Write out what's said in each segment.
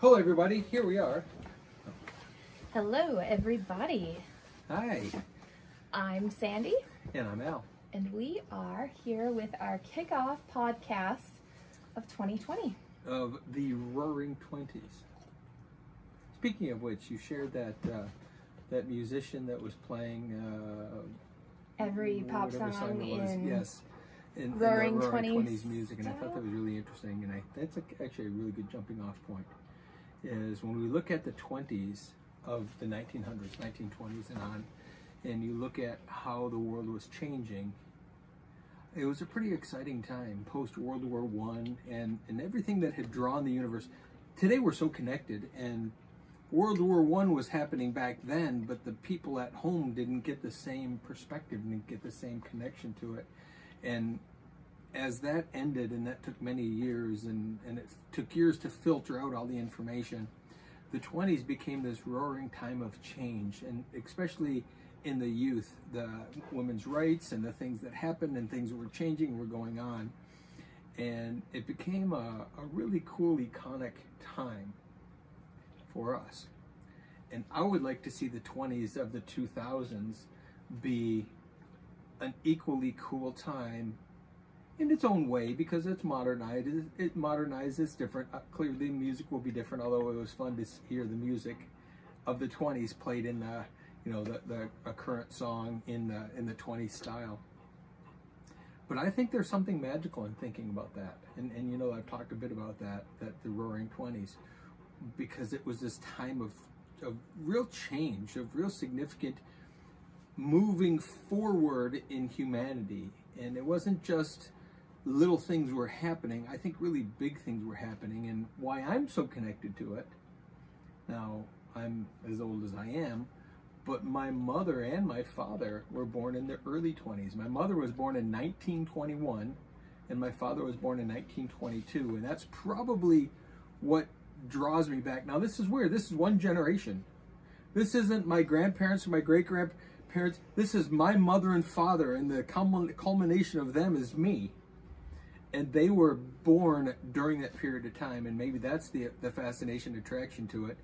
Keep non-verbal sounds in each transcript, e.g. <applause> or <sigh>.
Hello, everybody. Here we are. Hello, everybody. Hi. I'm Sandy, And I'm Al. and we are here with our kickoff podcast of 2020. Of the Roaring Twenties. Speaking of which, you shared that uh, that musician that was playing uh, Every pop song was. in yes, in, in the Roaring Roaring 20s Twenties music, and I thought that was really interesting. And I that's a, actually a really good jumping off point. Is when we look at the twenties of the 1900s, 1920s, and on, and you look at how the world was changing. It was a pretty exciting time post World War One, and and everything that had drawn the universe. Today we're so connected, and World War One was happening back then, but the people at home didn't get the same perspective, didn't get the same connection to it, and as that ended, and that took many years, and and it took years to filter out all the information. The 20s became this roaring time of change, and especially in the youth, the women's rights and the things that happened and things that were changing were going on. And it became a, a really cool, iconic time for us. And I would like to see the 20s of the 2000s be an equally cool time in its own way because it's modernized. It modernized. It's different. Uh, clearly, the music will be different. Although it was fun to hear the music of the 20s played in the, you know, the, the a current song in the in the 20s style. But I think there's something magical in thinking about that. And and you know, I've talked a bit about that that the Roaring 20s because it was this time of of real change, of real significant moving forward in humanity. And it wasn't just little things were happening. I think really big things were happening. And why I'm so connected to it, now I'm as old as I am, but my mother and my father were born in the early 20s. My mother was born in 1921, and my father was born in 1922. And that's probably what draws me back. Now, this is weird. This is one generation. This isn't my grandparents or my great grandparents. This is my mother and father, and the culmin- culmination of them is me. And they were born during that period of time, and maybe that's the the fascination, attraction to it.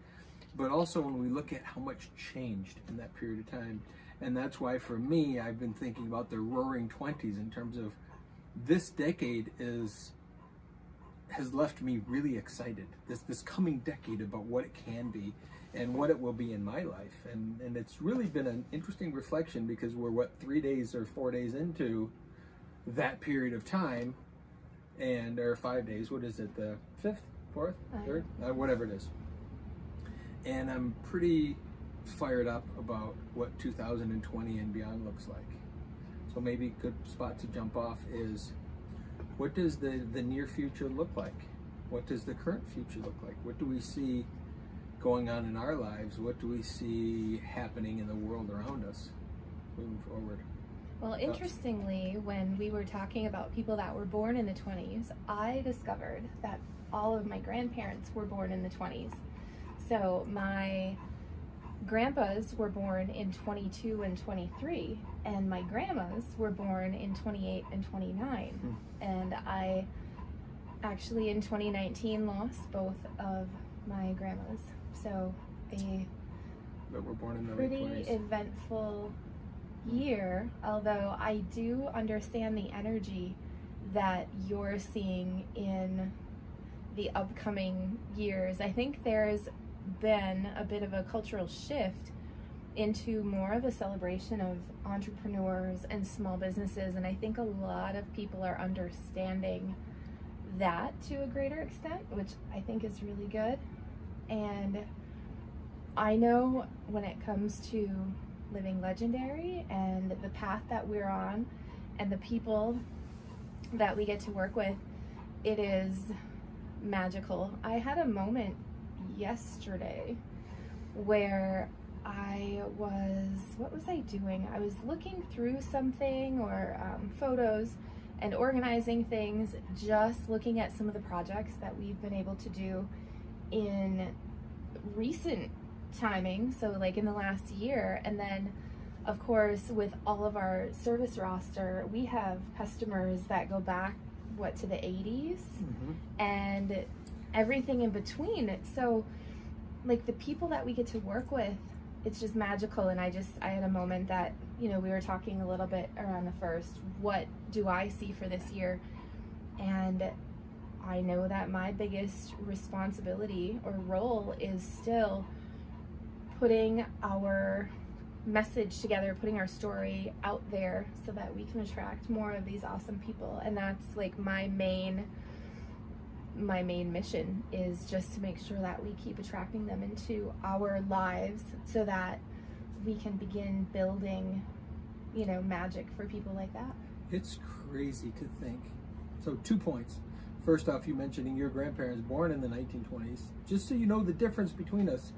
But also when we look at how much changed in that period of time, and that's why for me, I've been thinking about the Roaring Twenties in terms of this decade is has left me really excited. This this coming decade about what it can be and what it will be in my life. And and it's really been an interesting reflection because we're what three days or four days into that period of time, and or five days. What is it? The fifth, fourth, third, uh, whatever it is. And I'm pretty fired up about what 2020 and beyond looks like. So maybe a good spot to jump off is what does the, the near future look like? What does the current future look like? What do we see going on in our lives? What do we see happening in the world around us moving forward? Well, interestingly, when we were talking about people that were born in the 20s, I discovered that all of my grandparents were born in the 20s. So my grandpas were born in 22 and 23, and my grandmas were born in 28 and 29. Hmm. And I actually in 2019 lost both of my grandmas. So they But we're born in the pretty 20s. eventful year, although I do understand the energy that you're seeing in the upcoming years. I think there's been a bit of a cultural shift into more of a celebration of entrepreneurs and small businesses, and I think a lot of people are understanding that to a greater extent, which I think is really good. And I know when it comes to living legendary and the path that we're on and the people that we get to work with, it is magical. I had a moment yesterday where I was, what was I doing? I was looking through something or um, photos and organizing things, just looking at some of the projects that we've been able to do in recent timing, so like in the last year, and then of course with all of our service roster, we have customers that go back what to the 80s Mhm. and everything in between. So, like the people that we get to work with, it's just magical. And I just, I had a moment that, you know, we were talking a little bit around the first, what do I see for this year? And I know that my biggest responsibility or role is still putting our message together, putting our story out there so that we can attract more of these awesome people. And that's like my main my main mission is just to make sure that we keep attracting them into our lives so that we can begin building, you know, magic for people like that. It's crazy to think. So, two points. First off, you mentioning your grandparents born in the 1920s. Just so you know the difference between us,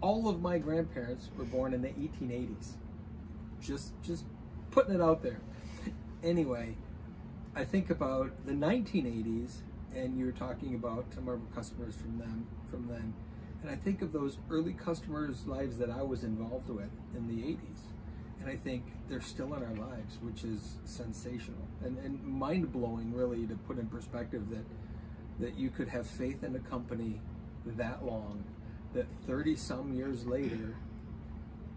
all of my grandparents were born in the 1880s. Just, just putting it out there. Anyway, I think about the 1980s and you're talking about some of our customers from them from then. And I think of those early customers' lives that I was involved with in the 80s. And I think they're still in our lives, which is sensational and, and mind blowing, really, to put in perspective that that you could have faith in a company that long, that 30 some years later,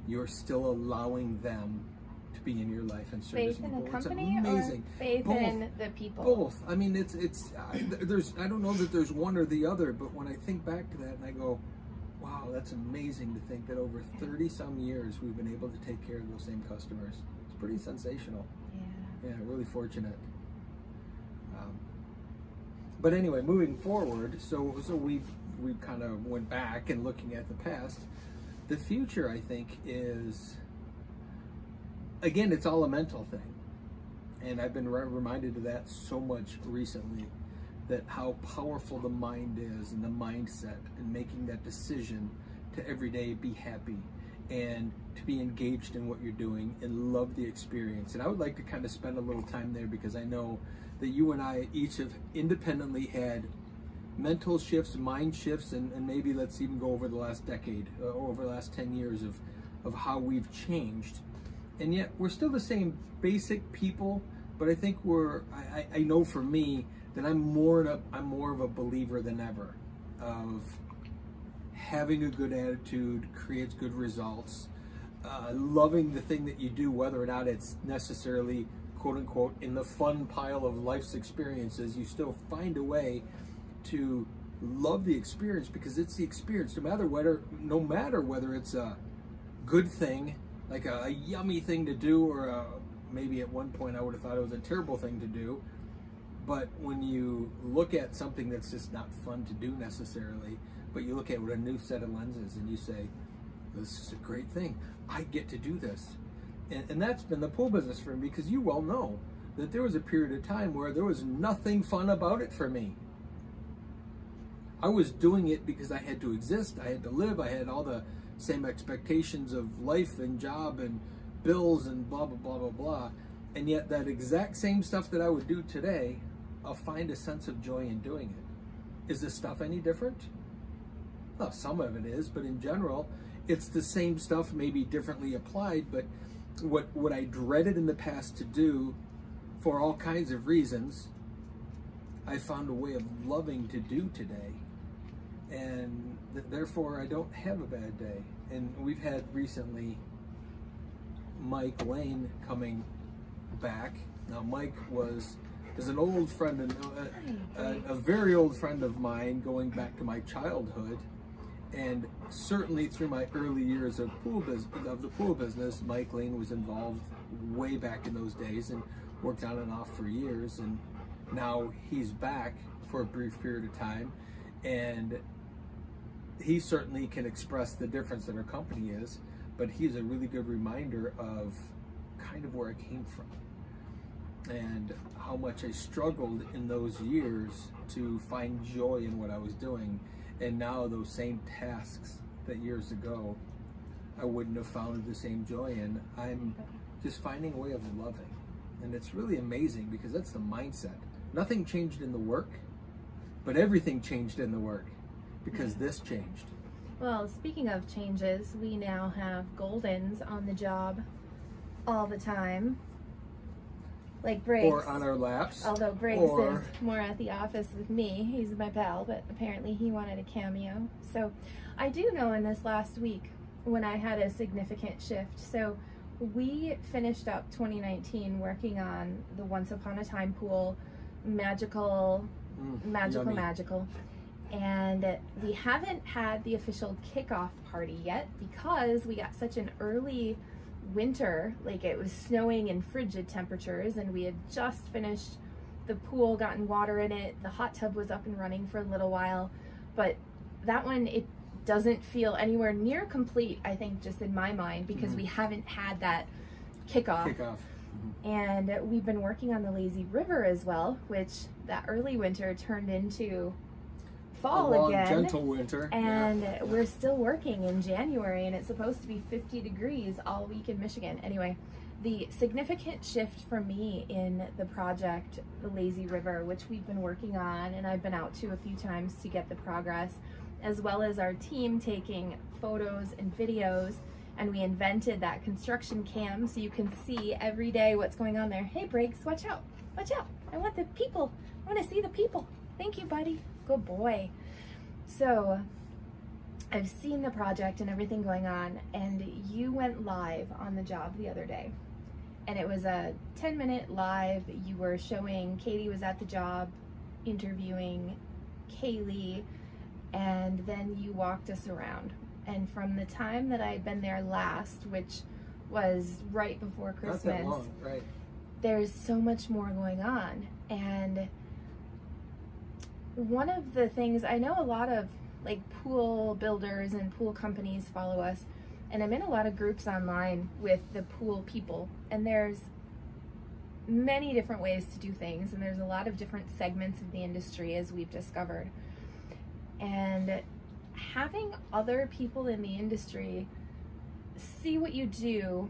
you're still allowing them to be in your life and service faith in people. the company it's amazing. or faith Both. in the people? Both. I mean, it's it's I, there's I don't know that there's one or the other, but when I think back to that and I go, wow, that's amazing to think that over 30 some years we've been able to take care of those same customers. It's pretty sensational. Yeah. Yeah, really fortunate. Um, but anyway, moving forward, so so we we kind of went back and looking at the past. The future, I think, is again, it's all a mental thing, and I've been re- reminded of that so much recently. That how powerful the mind is and the mindset and making that decision to every day be happy and to be engaged in what you're doing and love the experience. And I would like to kind of spend a little time there because I know that you and I each have independently had mental shifts, mind shifts, and, and maybe let's even go over the last decade, uh, over the last 10 years of, of how we've changed. And yet we're still the same basic people, but I think we're, I, I- know for me that I'm more, a, I'm more of a believer than ever of having a good attitude creates good results. Uh, loving the thing that you do, whether or not it's necessarily quote unquote in the fun pile of life's experiences, you still find a way to love the experience because it's the experience. No matter whether, no matter whether it's a good thing, like a, a yummy thing to do, or a, maybe at one point I would have thought it was a terrible thing to do. But when you look at something that's just not fun to do necessarily, but you look at it with a new set of lenses and you say, this is a great thing. I get to do this. And, and that's been the pool business for me because you well know that there was a period of time where there was nothing fun about it for me. I was doing it because I had to exist, I had to live, I had all the same expectations of life and job and bills and blah, blah, blah, blah, blah. And yet, that exact same stuff that I would do today, I'll find a sense of joy in doing it. Is this stuff any different? Well, some of it is, but in general, it's the same stuff, maybe differently applied. But what what I dreaded in the past to do, for all kinds of reasons, I found a way of loving to do today, and th- therefore I don't have a bad day. And we've had recently Mike Lane coming back. Now Mike was is an old friend and uh, a, a, a very old friend of mine going back to my childhood and certainly through my early years of pool of the pool business, Mike Lane was involved way back in those days and worked on and off for years. And now he's back for a brief period of time, and he certainly can express the difference that our company is. But he's a really good reminder of kind of where I came from and how much I struggled in those years to find joy in what I was doing. And now those same tasks that years ago I wouldn't have found the same joy in, I'm just finding a way of loving. And it's really amazing because that's the mindset. Nothing changed in the work, but everything changed in the work because this changed. Well, speaking of changes, we now have Goldens on the job all the time. like Briggs. Or on our laps. Although Briggs or- is more at the office with me. He's my pal, but apparently he wanted a cameo. So I do know in this last week when I had a significant shift. So we finished up 2019 working on the Once Upon a Time pool, magical, Mm, magical, yummy. magical. And we haven't had the official kickoff party yet because we got such an early winter. Like it was snowing and frigid temperatures, and we had just finished the pool, gotten water in it. The hot tub was up and running for a little while. But that one, it doesn't feel anywhere near complete, I think, just in my mind, because Mhm. we haven't had that kickoff. Kickoff. And we've been working on the lazy river as well, which that early winter turned into fall a long, again. gentle winter. And yeah. we're still working in January, and it's supposed to be 50 degrees all week in Michigan. Anyway, the significant shift for me in the project, the Lazy River, which we've been working on, and I've been out to a few times to get the progress, as well as our team taking photos and videos. And we invented that construction cam so you can see every day what's going on there. Hey, Briggs, watch out, watch out. I want the people. I want to see the people. Thank you, buddy. Good boy. So, I've seen the project and everything going on, and you went live on the job the other day. And it was a 10 minute live. You were showing Katie was at the job, interviewing Kaylee, and then you walked us around. And from the time that I had been there last, which was right before Christmas, long, right? there's so much more going on. And one of the things I know a lot of like pool builders and pool companies follow us, and I'm in a lot of groups online with the pool people, and there's many different ways to do things, and there's a lot of different segments of the industry as we've discovered. And having other people in the industry see what you do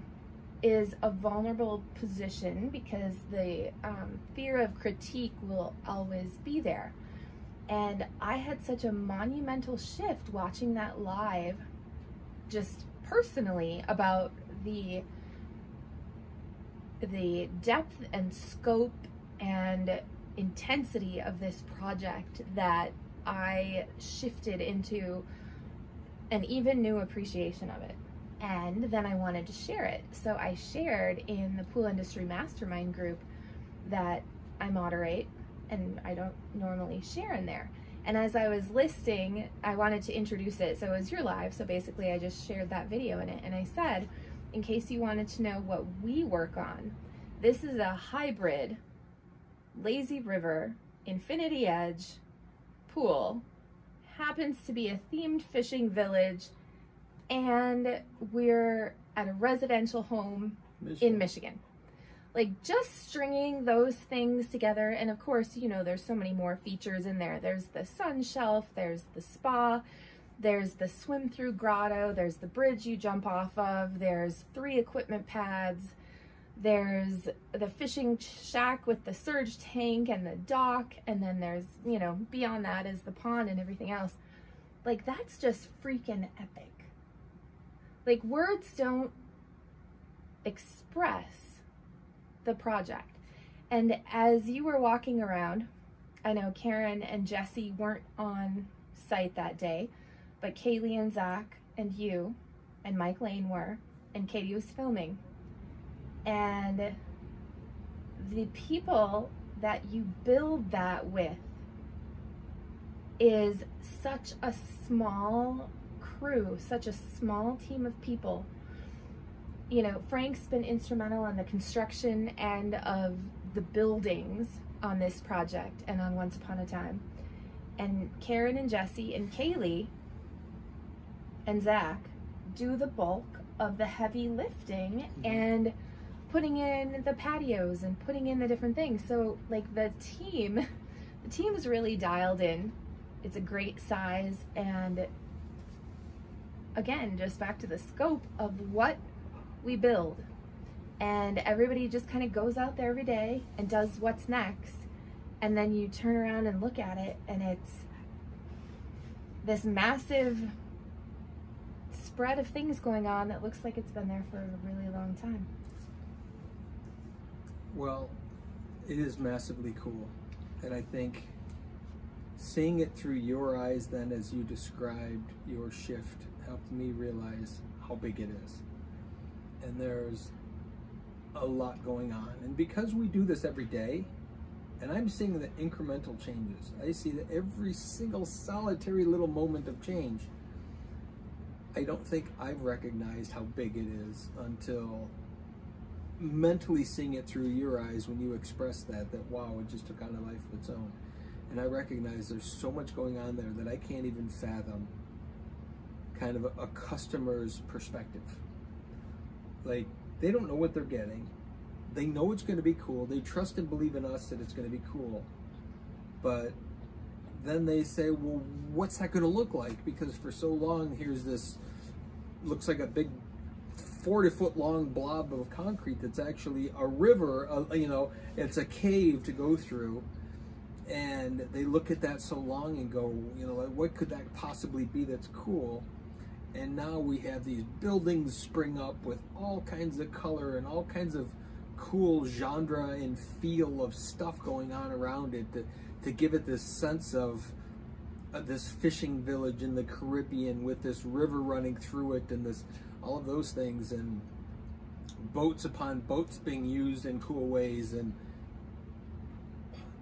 is a vulnerable position because the um, fear of critique will always be there. And I had such a monumental shift watching that live, just personally, about the the depth and scope and intensity of this project that I shifted into an even new appreciation of it and then I wanted to share it. So I shared in the pool industry mastermind group that I moderate and I don't normally share in there. And as I was listing, I wanted to introduce it. So it was your live. So basically, I just shared that video in it. And I said, in case you wanted to know what we work on, this is a hybrid lazy river, infinity edge pool, happens to be a themed fishing village and we're at a residential home in Michigan. Like just stringing those things together, and of course, you know, there's so many more features in there. There's the sun shelf, there's the spa, there's the swim through grotto, there's the bridge you jump off of, there's three equipment pads, there's the fishing shack with the surge tank and the dock, and then there's, you know, beyond that is the pond and everything else. Like, that's just freaking epic like words don't express the project. And as you were walking around, I know Karen and Jesse weren't on site that day, but Kaylee and Zach and you and Mike Lane were, and Katie was filming. And the people that you build that with is such a small crew, such a small team of people. You know, Frank's been instrumental on the construction end of the buildings on this project and on Once Upon a Time. And Karen and Jesse and Kaylee and Zach do the bulk of the heavy lifting mm-hmm. and putting in the patios and putting in the different things. So like the team, <laughs> the team is really dialed in. It's a great size and again, just back to the scope of what we build. And everybody just kind of goes out there every day and does what's next. And then you turn around and look at it, and it's this massive spread of things going on that looks like it's been there for a really long time. Well, it is massively cool. And I think seeing it through your eyes then as you described your shift helped me realize how big it is. And there's a lot going on. And because we do this every day, and I'm seeing the incremental changes, I see that every single solitary little moment of change, I don't think I've recognized how big it is until mentally seeing it through your eyes when you express that, that wow, it just took on a life of its own. And I recognize there's so much going on there that I can't even fathom kind of a, a customer's perspective. Like, they don't know what they're getting. They know it's going to be cool. They trust and believe in us that it's going to be cool. But then they say, well, what's that going to look like? Because for so long, here's this, looks like a big 40 foot long blob of concrete that's actually a river, uh, you know, it's a cave to go through. And they look at that so long and go, you know, like, what could that possibly be that's cool? And now we have these buildings spring up with all kinds of color and all kinds of cool genre and feel of stuff going on around it to, to give it this sense of uh, this fishing village in the Caribbean with this river running through it and this all of those things and boats upon boats being used in cool ways and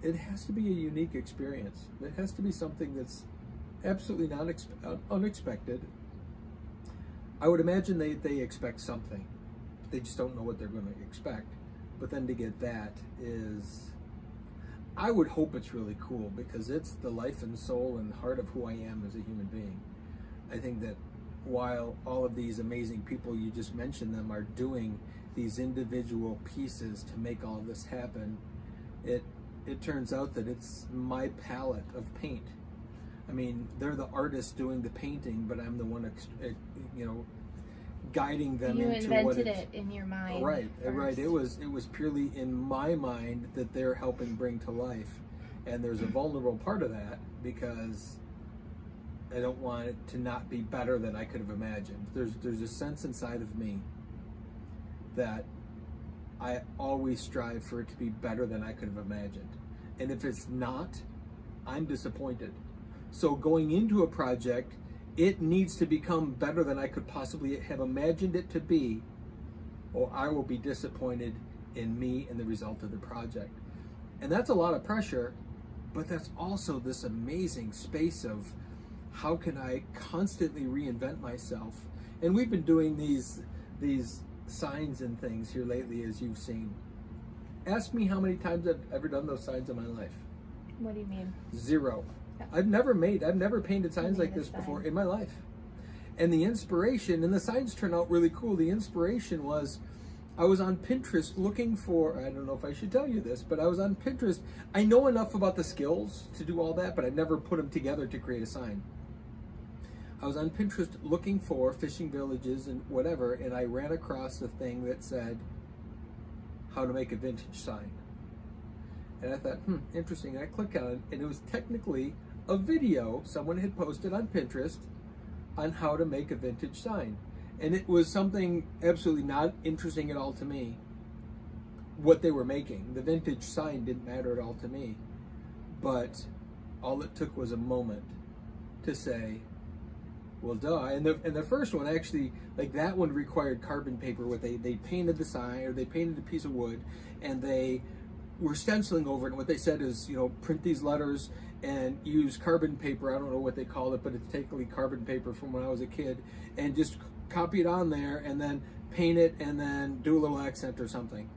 it has to be a unique experience. It has to be something that's absolutely not unexpected. I would imagine they, they expect something. They just don't know what they're going to expect. But then to get that is, I would hope it's really cool because it's the life and soul and heart of who I am as a human being. I think that while all of these amazing people you just mentioned them are doing these individual pieces to make all this happen, it it turns out that it's my palette of paint. I mean, they're the artists doing the painting, but I'm the one, you know, guiding them you into invented what it in your mind. Right, first. right. It was it was purely in my mind that they're helping bring to life, and there's a vulnerable part of that because I don't want it to not be better than I could have imagined. There's there's a sense inside of me that I always strive for it to be better than I could have imagined. And if it's not, I'm disappointed. So going into a project, it needs to become better than I could possibly have imagined it to be, or I will be disappointed in me and the result of the project. And that's a lot of pressure, but that's also this amazing space of how can I constantly reinvent myself? And we've been doing these these signs and things here lately, as you've seen. Ask me how many times I've ever done those signs in my life. What do you mean? Zero. Yeah. I've never made, I've never painted signs like this sign. before in my life. And the inspiration, and the signs turn out really cool. The inspiration was I was on Pinterest looking for, I don't know if I should tell you this, but I was on Pinterest. I know enough about the skills to do all that, but I never put them together to create a sign. I was on Pinterest looking for fishing villages and whatever, and I ran across a thing that said how to make a vintage sign. And I thought, hmm, interesting. And I clicked on it, and it was technically a video someone had posted on Pinterest on how to make a vintage sign. And it was something absolutely not interesting at all to me. What they were making. The vintage sign didn't matter at all to me. But all it took was a moment to say, well, duh. And the and the first one actually, like that one required carbon paper. where they they painted the sign or they painted a piece of wood, and they were stenciling over it. And what they said is, you know, print these letters and use carbon paper. I don't know what they call it, but it's technically carbon paper from when I was a kid, and just copy it on there, and then paint it, and then do a little accent or something.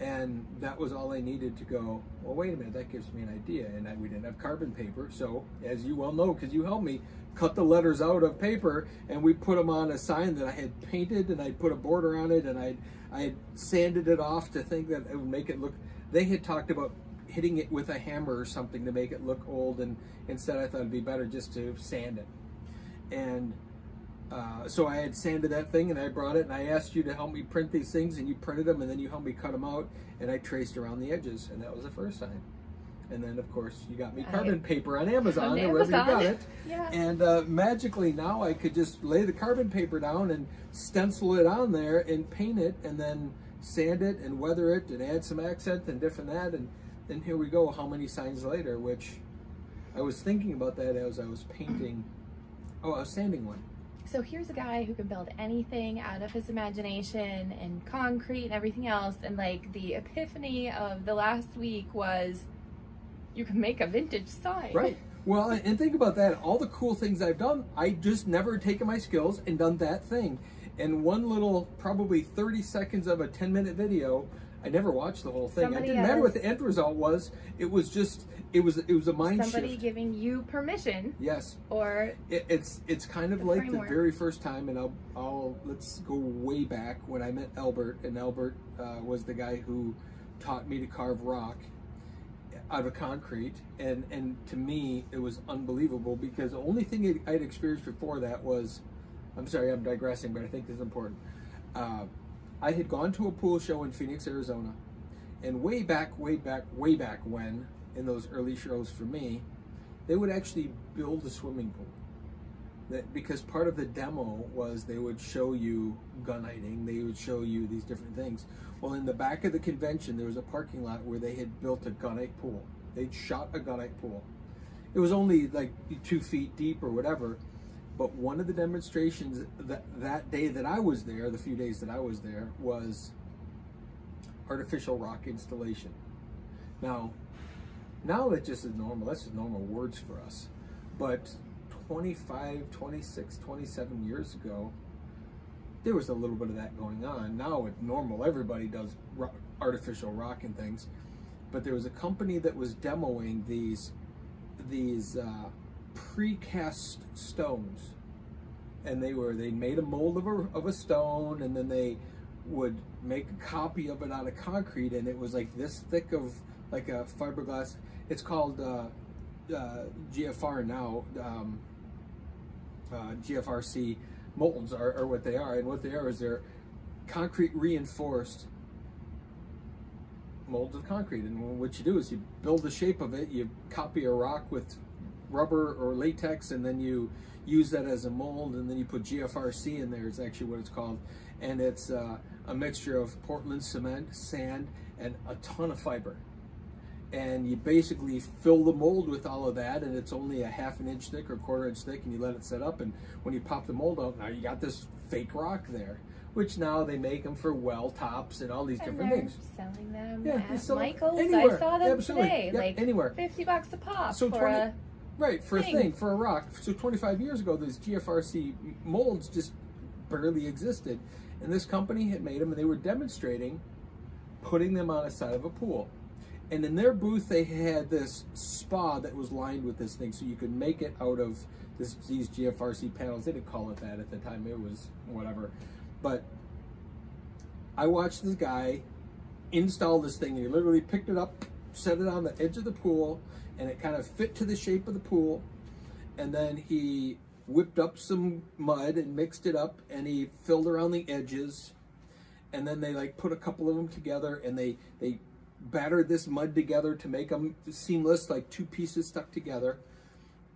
And that was all I needed to go, well, wait a minute, that gives me an idea. And I, we didn't have carbon paper. So, as you well know, because you helped me, cut the letters out of paper and we put them on a sign that I had painted and I put a border on it and I I sanded it off to think that it would make it look. They had talked about hitting it with a hammer or something to make it look old, and instead I thought it'd be better just to sand it. And uh, so I had sanded that thing and I brought it and I asked you to help me print these things and you printed them and then you helped me cut them out and I traced around the edges and that was the first time. And then, of course, you got me carbon I, paper on Amazon on or wherever you got it. <laughs> yeah. And uh, magically now I could just lay the carbon paper down and stencil it on there and paint it and then sand it and weather it and add some accent and different that. And and here we go, how many signs later, which I was thinking about that as I was painting. Oh, I was sanding one. So here's a guy who can build anything out of his imagination and concrete and everything else. And like the epiphany of the last week was you can make a vintage sign. Right. Well, and think about that. All the cool things I've done, I just never taken my skills and done that thing. And one little, probably 30 seconds of a 10 minute video, I never watched the whole thing. Somebody it didn't matter what the end result was. It was just, it was, it was a mind Somebody shift. giving you permission Yes. or It, it's it's kind of The like framework. the very first time, and I'll I'll let's go way back when I met Albert, and Albert uh, was the guy who taught me to carve rock out of concrete, and and to me it was unbelievable because the only thing I'd experienced before that was, I'm sorry, I'm digressing, but I think this is important. Uh, I had gone to a pool show in Phoenix, Arizona, and way back, way back, way back when, in those early shows for me, they would actually build a swimming pool. That because part of the demo was they would show you guniting, they would show you these different things. Well, in the back of the convention, there was a parking lot where they had built a gunite pool. They'd shot a gunite pool. It was only like two feet deep or whatever, but one of the demonstrations that that day that I was there, the few days that I was there, was artificial rock installation. Now, now that just is normal. That's just normal words for us. But 25, 26, 27 years ago, there was a little bit of that going on. Now it's normal. Everybody does ro- artificial rock and things. But there was a company that was demoing these these uh, precast stones, and they were they made a mold of a of a stone, and then they would make a copy of it out of concrete, and it was like this thick of like a fiberglass. It's called uh, uh, GFR now. Um, uh, GFRC molds are, are what they are, and what they are is they're concrete reinforced molds of concrete. And what you do is you build the shape of it, you copy a rock with rubber or latex, and then you use that as a mold, and then you put GFRC in there. Is actually what it's called, and it's uh, a mixture of Portland cement, sand, and a ton of fiber. And you basically fill the mold with all of that, and it's only a half an inch thick or quarter inch thick, and you let it set up. And when you pop the mold out, now you got this fake rock there, which now they make them for well tops and all these and different things. selling them Yeah, at Michael's. anywhere. I saw them Absolutely. today. Yep, like anywhere. fifty bucks a pop So for 20 a Right, for thing. a thing, for a rock. So 25 years ago, these GFRC molds just barely existed. And this company had made them and they were demonstrating putting them on a side of a pool. And in their booth, they had this spa that was lined with this thing, so you could make it out of this, these GFRC panels. They didn't call it that at the time, it was whatever. But I watched this guy install this thing, and he literally picked it up, set it on the edge of the pool, and it kind of fit to the shape of the pool. And then he whipped up some mud and mixed it up, and he filled around the edges. And then they like put a couple of them together, and they they battered this mud together to make them seamless, like two pieces stuck together.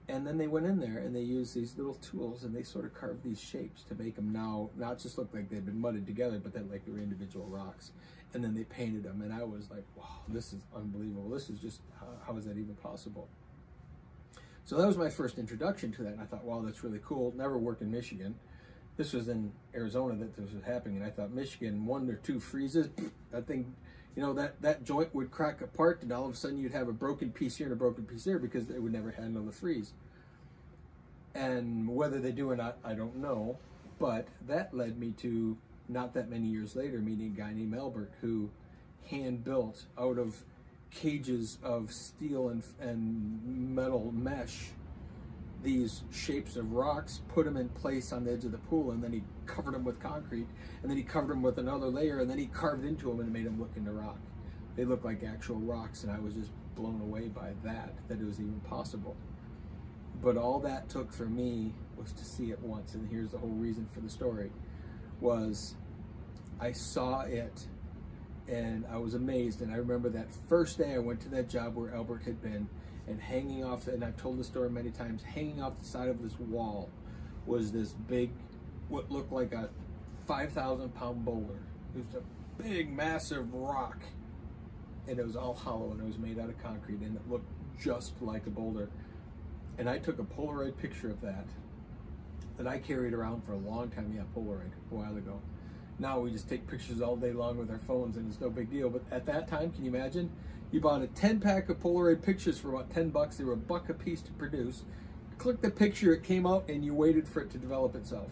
And then they went in there and they used these little tools and they sort of carved these shapes to make them now not just look like they'd been mudded together, but then like they were individual rocks. And then they painted them, and I was like, "Wow, this is unbelievable! This is just how, how is that even possible?" So that was my first introduction to that, and I thought, "Wow, that's really cool." Never worked in Michigan. This was in Arizona that this was happening, and I thought Michigan one or two freezes, that thing, you know, that that joint would crack apart, and all of a sudden you'd have a broken piece here and a broken piece there because they would never handle the freeze. And whether they do or not, I don't know. But that led me to not that many years later meeting a guy named Albert who hand built out of cages of steel and, and metal mesh these shapes of rocks, put them in place on the edge of the pool, and then he covered them with concrete, and then he covered them with another layer, and then he carved into them and made them look into rock. They looked like actual rocks, and I was just blown away by that, that it was even possible. But all that took for me was to see it once, and here's the whole reason for the story, was I saw it and I was amazed. And I remember that first day I went to that job where Albert had been, and hanging off, and I've told the story many times, hanging off the side of this wall was this big, what looked like a 5,000 pound boulder. It was a big, massive rock. and it was all hollow and it was made out of concrete and it looked just like a boulder. And I took a Polaroid picture of that that I carried around for a long time. Yeah, Polaroid a while ago. Now we just take pictures all day long with our phones and it's no big deal. But at that time, can you imagine? You bought a 10 pack of Polaroid pictures for about 10 bucks. They were a buck a piece to produce. Click the picture, it came out, and you waited for it to develop itself.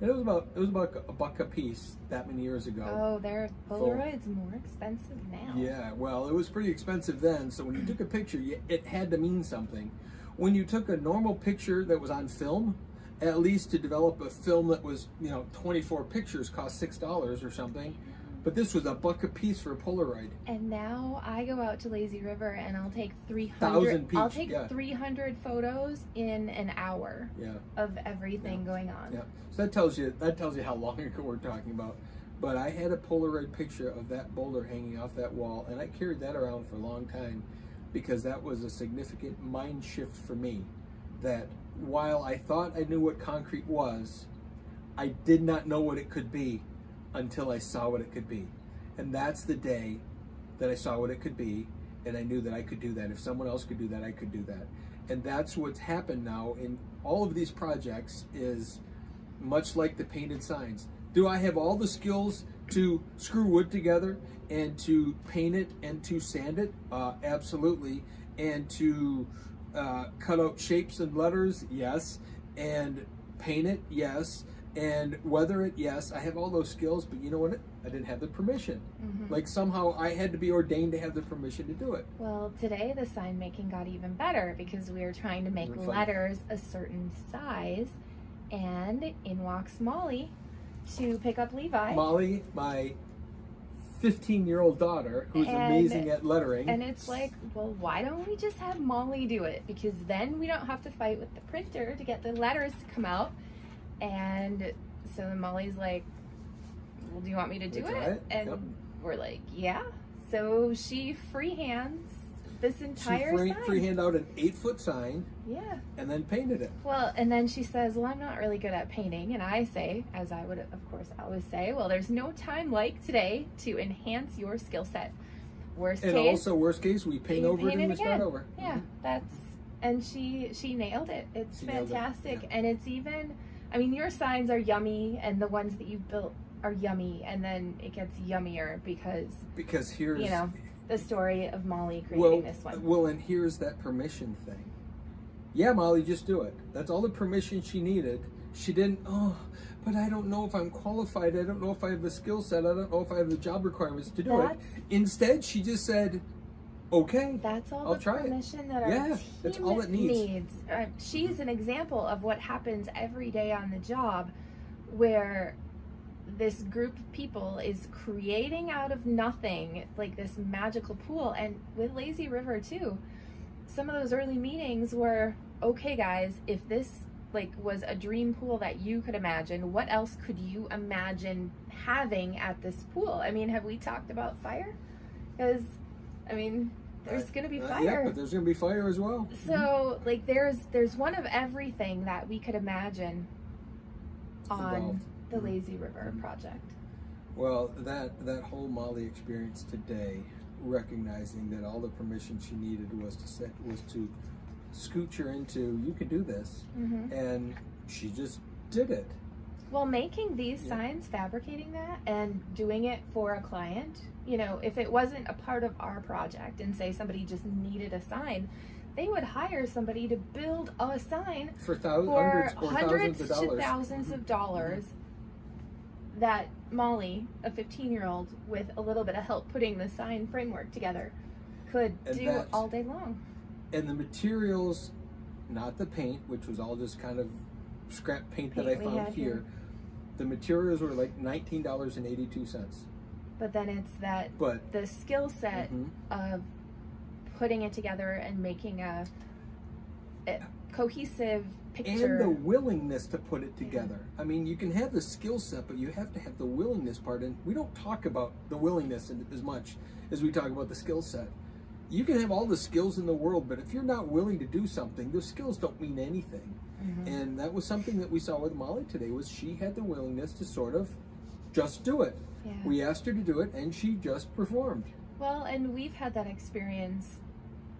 And it was about it was about a buck a piece that many years ago. Oh, they're Polaroids more expensive now. Yeah, well, it was pretty expensive then. So when you took a picture, you, it had to mean something. When you took a normal picture that was on film, at least to develop a film that was you know 24 pictures cost six dollars or something. But this was a buck a piece for a Polaroid. And now I go out to Lazy River and I'll take 300 Thousand I'll take yeah. 300 photos in an hour Yeah. of everything Yeah. going on. Yeah. So that tells you that tells you how long <laughs> ago we're talking about. But I had a Polaroid picture of that boulder hanging off that wall, and I carried that around for a long time because that was a significant mind shift for me. That while I thought I knew what concrete was, I did not know what it could be until I saw what it could be. And that's the day that I saw what it could be, and I knew that I could do that. If someone else could do that, I could do that. And that's what's happened now in all of these projects is much like the painted signs. Do I have all the skills to screw wood together and to paint it and to sand it? Uh, absolutely. And to uh, cut out shapes and letters? Yes. And paint it? Yes. And weather it? Yes. I have all those skills, but you know what? I didn't have the permission. Mhm. Like somehow I had to be ordained to have the permission to do it. Well, today the sign making got even better because we were trying to make letters a certain size, and in walks Molly to pick up Levi. Molly, my 15 year old daughter, who's And- amazing at lettering. And it's like, well, why don't we just have Molly do it? Because then we don't have to fight with the printer to get the letters to come out. And so then Molly's like, well, do you want me to do it? it? And Yep. we're like, yeah. So she freehands this she entire free, sign. freehand out an eight foot sign Yeah. and then painted it. Well, and then she says, Well, I'm not really good at painting. And I say, as I would, of course, always say, Well, there's no time like today to enhance your skill set. Worst And case, And also, worst case, we paint over paint it and we start over. Yeah, mm-hmm. that's and she she nailed it. It's She nailed it, fantastic, yeah. and it's even. I mean, your signs are yummy, and the ones that you've built are yummy, and then it gets yummier because Because here's you know the story of Molly creating well, this one. well, and here's that permission thing. Yeah, Molly, just do it. That's all the permission she needed. She didn't. Oh, but I don't know if I'm qualified. I don't know if I have the skill set. I don't know if I have the job requirements to do it. Instead, she just said, "Okay." That's all I'll the try it. permission that our Yeah, that's all it needs. Uh, she's an example of what happens every day on the job, where this group of people is creating out of nothing like this magical pool, and with Lazy River too. Some of those early meetings were okay, guys. If this like was a dream pool that you could imagine, what else could you imagine having at this pool? I mean, have we talked about fire? Because I mean, there's gonna be Uh, fire. yeah, but there's gonna be fire as well. So like there's there's one of everything that we could imagine on Involved. The. Lazy River project. Well, that that whole Molly experience today, recognizing that all the permission she needed was to set was to scooch her into you can do this, Mm-hmm. and she just did it. Well, making these Yeah. signs, fabricating that, and doing it for a client, you know, if it wasn't a part of our project and say somebody just needed a sign, they would hire somebody to build a sign for thousands, for hundreds or hundreds thousands of to thousands of dollars that Molly, a 15 year old with a little bit of help putting the sign framework together, could And do that's- all day long. And the materials, not the paint, which was all just kind of scrap paint, that I found here. here. The materials were like nineteen dollars and eighty two cents. But then it's that But the skill set mhm, of putting it together and making a, a cohesive picture. and the willingness to put it together. I mean, you can have the skill set, but you have to have the willingness part. And we don't talk about the willingness as much as we talk about the skill set. You can have all the skills in the world, but if you're not willing to do something, those skills don't mean anything. Mhm. And that was something that we saw with Molly today. Was she had the willingness to sort of just do it. yeah. We asked her to do it, and she just performed. Well, and we've had that experience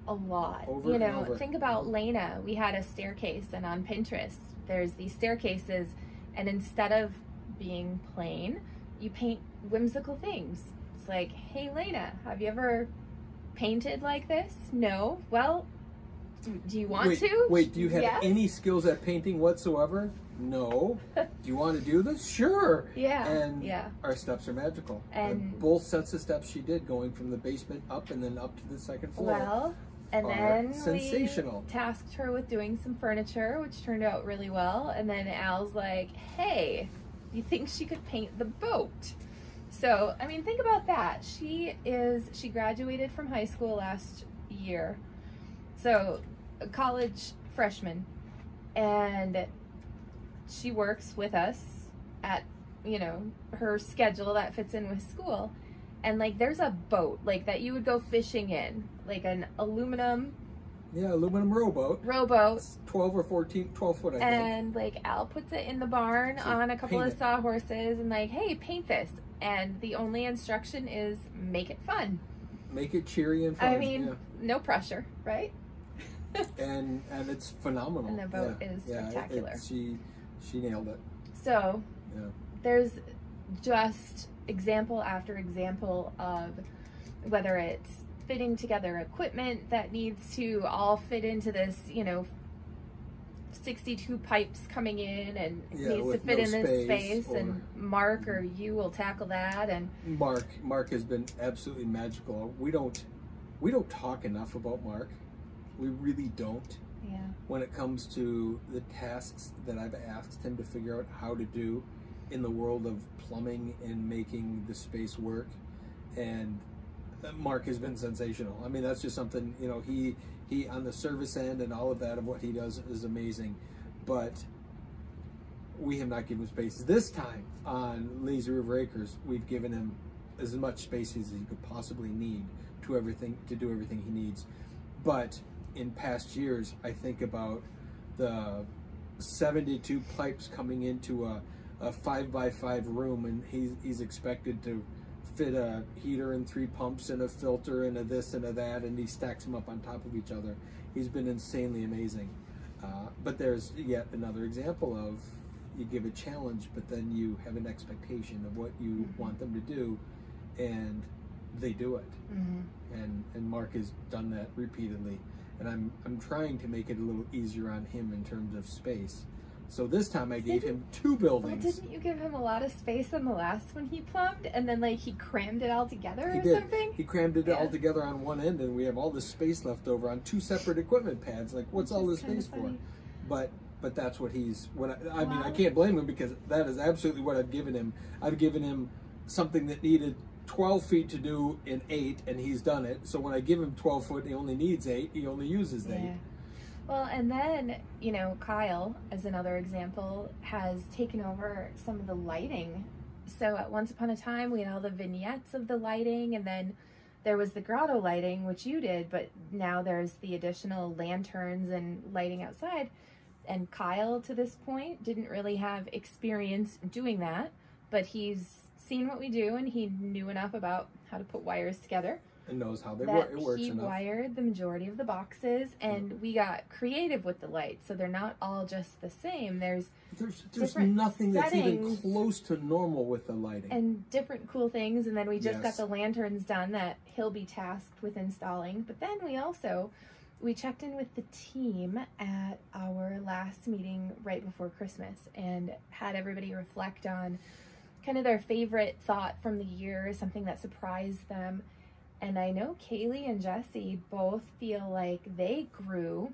a lot. Over you know, think about Lena. We had a staircase, and on Pinterest, there's these staircases, and instead of being plain, you paint whimsical things. It's like, hey, Lena, have you ever painted like this? No. Well, do, do you want wait, to? Wait, do you have Yes. any skills at painting whatsoever? No. do <laughs> you want to do this? Sure. Yeah. And yeah. our steps are magical. And- both sets of steps she did, going from the basement up and then up to the second floor. Well, and then sensational. we tasked her with doing some furniture, which turned out really well. And then Al's like, "Hey, you think she could paint the boat?" So, I mean, think about that. She is she graduated from high school last year, so a college freshman, and she works with us at you know her schedule that fits in with school and like there's a boat like that you would go fishing in like an aluminum yeah, aluminum rowboat. rowboat It's 12 or 14, 12 foot, I think. and like al puts it in the barn So on a couple of it. sawhorses and like hey paint this and the only instruction is make it fun Make it cheery and fun. i mean no pressure right <laughs> and and it's phenomenal. And the boat yeah. is yeah, it- spectacular. it- she she nailed it. so Yeah. there's just example after example of whether it's fitting together equipment that needs to all fit into this, you know, 62 pipes coming in and Yeah, needs to fit no in this space space and Mark or you will tackle that and Mark Mark has been absolutely magical. We don't we don't talk enough about Mark. We really don't. yeah when it comes to the tasks that I've asked him to figure out how to do in the world of plumbing and making the space work. And Mark has been sensational. I mean, that's just something, you know, he, he on the service end and all of that of what he does is amazing. But we have not given him space. This time on Lazy River Acres, we've given him as much space as he could possibly need to everything to do everything he needs. But in past years, I think about the 72 pipes coming into a, a five by five room, and he's he's expected to fit a heater and three pumps and a filter and a this and a that, and he stacks them up on top of each other. He's been insanely amazing. Uh, but there's yet another example of you give a challenge, but then you have an expectation of what you Mhm. want them to do, and they do it. mm-hmm. And and Mark has done that repeatedly, and I'm I'm trying to make it a little easier on him in terms of space. So this time I gave him two well buildings. didn't you give him a lot of space on the last one he plumbed and then like he crammed it all together He or did. something He crammed it all together on one end, and we have all this space left over on two separate equipment pads. Like, what's all this space for? But but that's what he's. What I, I mean, I can't blame him because that is absolutely what I've given him. I've given him something that needed 12 feet to do in eight, and he's done it. So when I give him 12 foot, he only needs eight. He only uses eight. Well, and then, you know, Kyle, as another example, has taken over some of the lighting. So at once upon a time, we had all the vignettes of the lighting, and then there was the grotto lighting, which you did, but now there's the additional lanterns and lighting outside. And Kyle, to this point, didn't really have experience doing that, but he's seen what we do and he knew enough about how to put wires together And knows how they that work. It works he enough. wired the majority of the boxes and mm. we got creative with the lights so they're not all just the same there's There's there's nothing that's even close to normal with the lighting. and different cool things and then we just Yes. got the lanterns done that he'll be tasked with installing but then we also we checked in with the team at our last meeting right before christmas and had everybody reflect on kind of their favorite thought from the year something that surprised them and i know kaylee and jesse both feel like they grew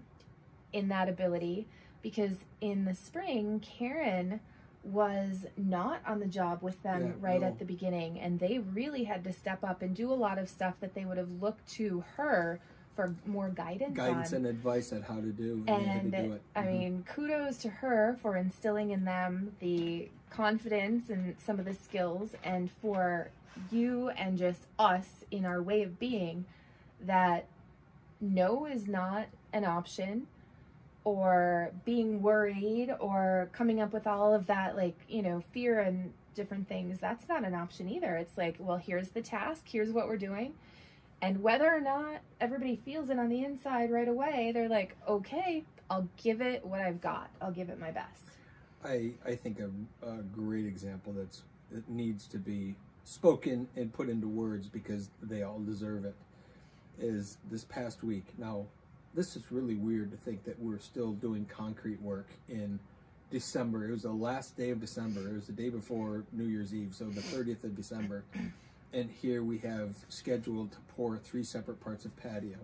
in that ability because in the spring karen was not on the job with them Yeah, right no. at the beginning and they really had to step up and do a lot of stuff that they would have looked to her for more guidance, Guidance on and advice on how to do and, how to do it. I Mhm. mean, kudos to her for instilling in them the confidence and some of the skills, and for you and just us in our way of being that no is not an option, or being worried, or coming up with all of that, like, you know, fear and different things. That's not an option either. It's like, well, here's the task, here's what we're doing. And whether or not everybody feels it on the inside right away, they're like, okay, I'll give it what I've got. I'll give it my best. I, I think a, a great example that's that needs to be spoken and put into words because they all deserve it is this past week. Now, this is really weird to think that we're still doing concrete work in December. It was the last day of December. It was the day before New Year's Eve, so the 30th of December. And here we have scheduled to pour three separate parts of patio,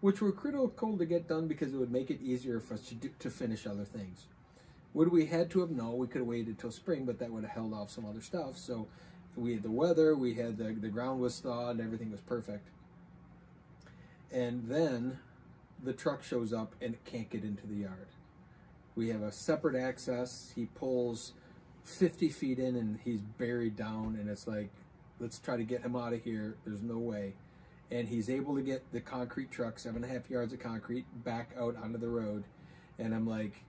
which were critical to get done because it would make it easier for us to, do, to finish other things. Would we had to have? No, we could have waited till spring, but that would have held off some other stuff. So we had the weather, we had the, the ground was thawed, everything was perfect. And then the truck shows up and it can't get into the yard. We have a separate access. He pulls 50 feet in and he's buried down, and it's like, let's try to get him out of here. There's no way. And he's able to get the concrete truck, seven and a half yards of concrete, back out onto the road. And I'm like,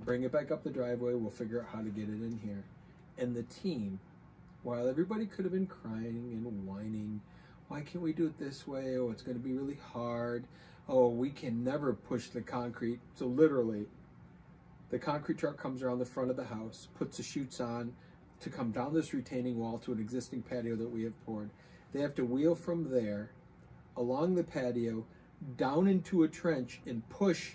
bring it back up the driveway. We'll figure out how to get it in here. And the team, while everybody could have been crying and whining, why can't we do it this way? Oh, it's going to be really hard. Oh, we can never push the concrete. So literally, the concrete truck comes around the front of the house, puts the chutes on to come down this retaining wall to an existing patio that we have poured. They have to wheel from there along the patio down into a trench and push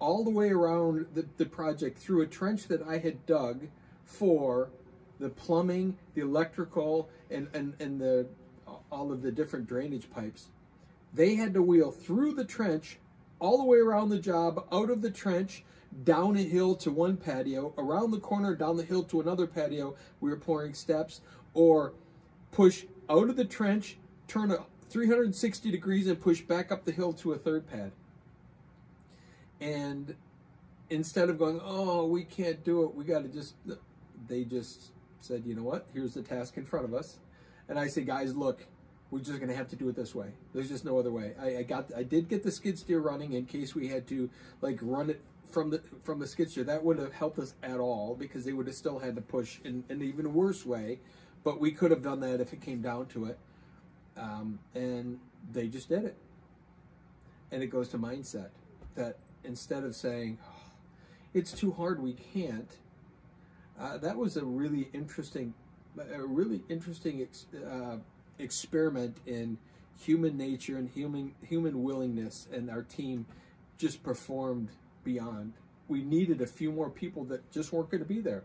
all the way around the, the project through a trench that I had dug for the plumbing, the electrical, and, and, and the all of the different drainage pipes. They had to wheel through the trench, all the way around the job, out of the trench, down a hill to one patio, around the corner, down the hill to another patio. We were pouring steps, or push out of the trench, turn a 360 degrees, and push back up the hill to a third pad. And instead of going, oh, we can't do it, we got to just, they just said, you know what, here's the task in front of us. And I say, guys, look, we're just going to have to do it this way. There's just no other way. I, I, got, I did get the skid steer running in case we had to like run it from the from the skid steer. That wouldn't have helped us at all because they would have still had to push in, in an even worse way. But we could have done that if it came down to it. Um, and they just did it. And it goes to mindset that instead of saying, oh, it's too hard, we can't, uh, that was a really interesting, a really interesting ex- uh, experiment in human nature and human human willingness, and our team just performed beyond. We needed a few more people that just weren't going to be there.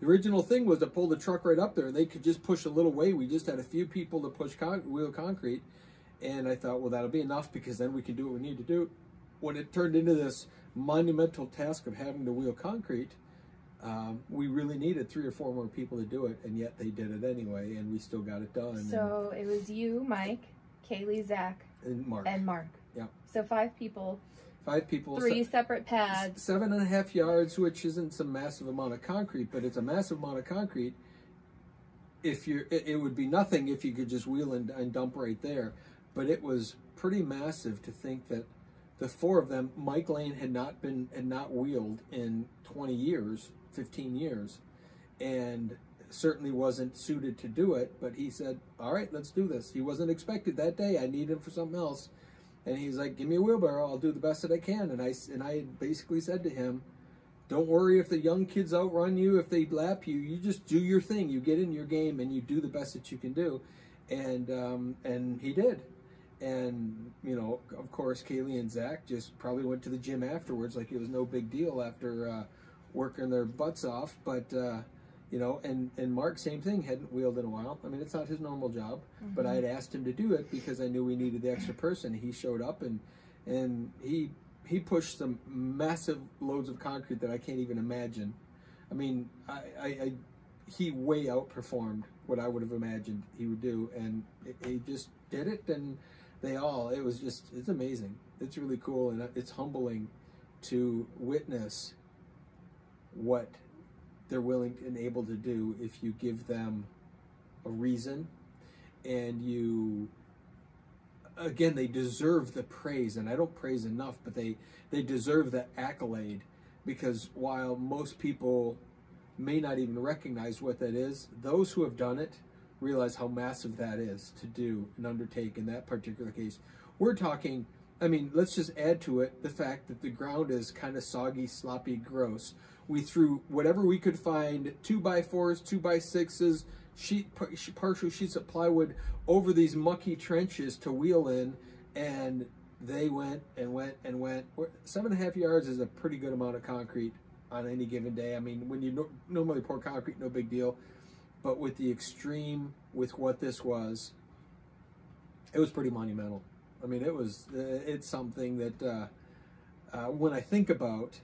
The original thing was to pull the truck right up there, and they could just push a little way. We just had a few people to push con- wheel concrete, and I thought, well, that'll be enough because then we can do what we need to do. When it turned into this monumental task of having to wheel concrete, um, we really needed three or four more people to do it, and yet they did it anyway, and we still got it done. So it was you, Mike, Kaylee, Zach, and Mark. and Mark. Yeah. So five people, Five people. three se- separate pads. seven and a half yards, which isn't some massive amount of concrete, but it's a massive amount of concrete. If you, it, it would be nothing if you could just wheel and, and dump right there, but it was pretty massive to think that the four of them, Mike Lane had not been had not wheeled in 20 years, 15 years, and certainly wasn't suited to do it. But he said, "All right, let's do this." He wasn't expected that day. I need him for something else, and he's like, "Give me a wheelbarrow. I'll do the best that I can." And I and I basically said to him, "Don't worry if the young kids outrun you, if they lap you. You just do your thing. You get in your game and you do the best that you can do." And um, and he did. And you know, of course, Kaylee and Zach just probably went to the gym afterwards, like it was no big deal after uh, working their butts off. But uh, you know, and and Mark, same thing, hadn't wheeled in a while. I mean, it's not his normal job, but I had asked him to do it because I knew we needed the extra person. He showed up and and he he pushed some massive loads of concrete that I can't even imagine. I mean, I, I, I he way outperformed what I would have imagined he would do, and he just did it. And they all, it was just, it's amazing. It's really cool, and it's humbling to witness what they're willing and able to do if you give them a reason and you again they deserve the praise and i don't praise enough but they they deserve the accolade because while most people may not even recognize what that is those who have done it realize how massive that is to do and undertake in that particular case. We're talking, I mean, let's just add to it the fact that the ground is kind of soggy, sloppy, gross. We threw whatever we could find, two by fours, two by sixes, sheet, partial sheets of plywood over these mucky trenches to wheel in, and they went and went and went. Seven and a half yards is a pretty good amount of concrete on any given day. I mean, when you no, normally pour concrete, no big deal. But with the extreme, with what this was, it was pretty monumental. I mean, it was, uh, it's something that uh, uh, when I think about,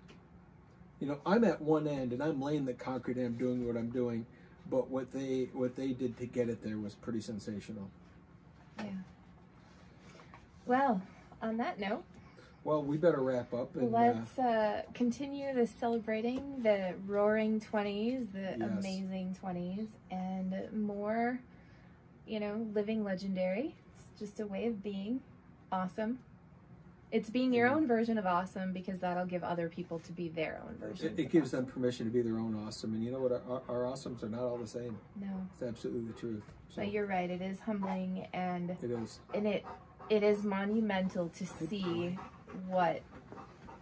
you know, I'm at one end and I'm laying the concrete and I'm doing what I'm doing, but what they what they did to get it there was pretty sensational. Yeah. Well, on that note, well, we better wrap up. And, Let's uh, continue the celebrating the roaring 20s, the yes. amazing 20s, and more, you know, living legendary. It's just a way of being awesome. It's being your own version of awesome because that'll give other people to be their own version. It, it gives awesome. them permission to be their own awesome. And you know what? Our, our awesomes are not all the same. No. It's absolutely the truth. So. But you're right. It is humbling and it is. And it it is monumental to see what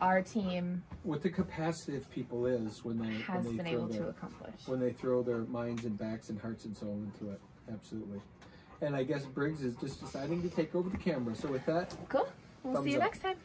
our team what the capacity of people is when they has when they been able their, to accomplish when they throw their minds and backs and hearts and soul into it absolutely and i guess briggs is just deciding to take over the camera so with that cool we'll see you up. next time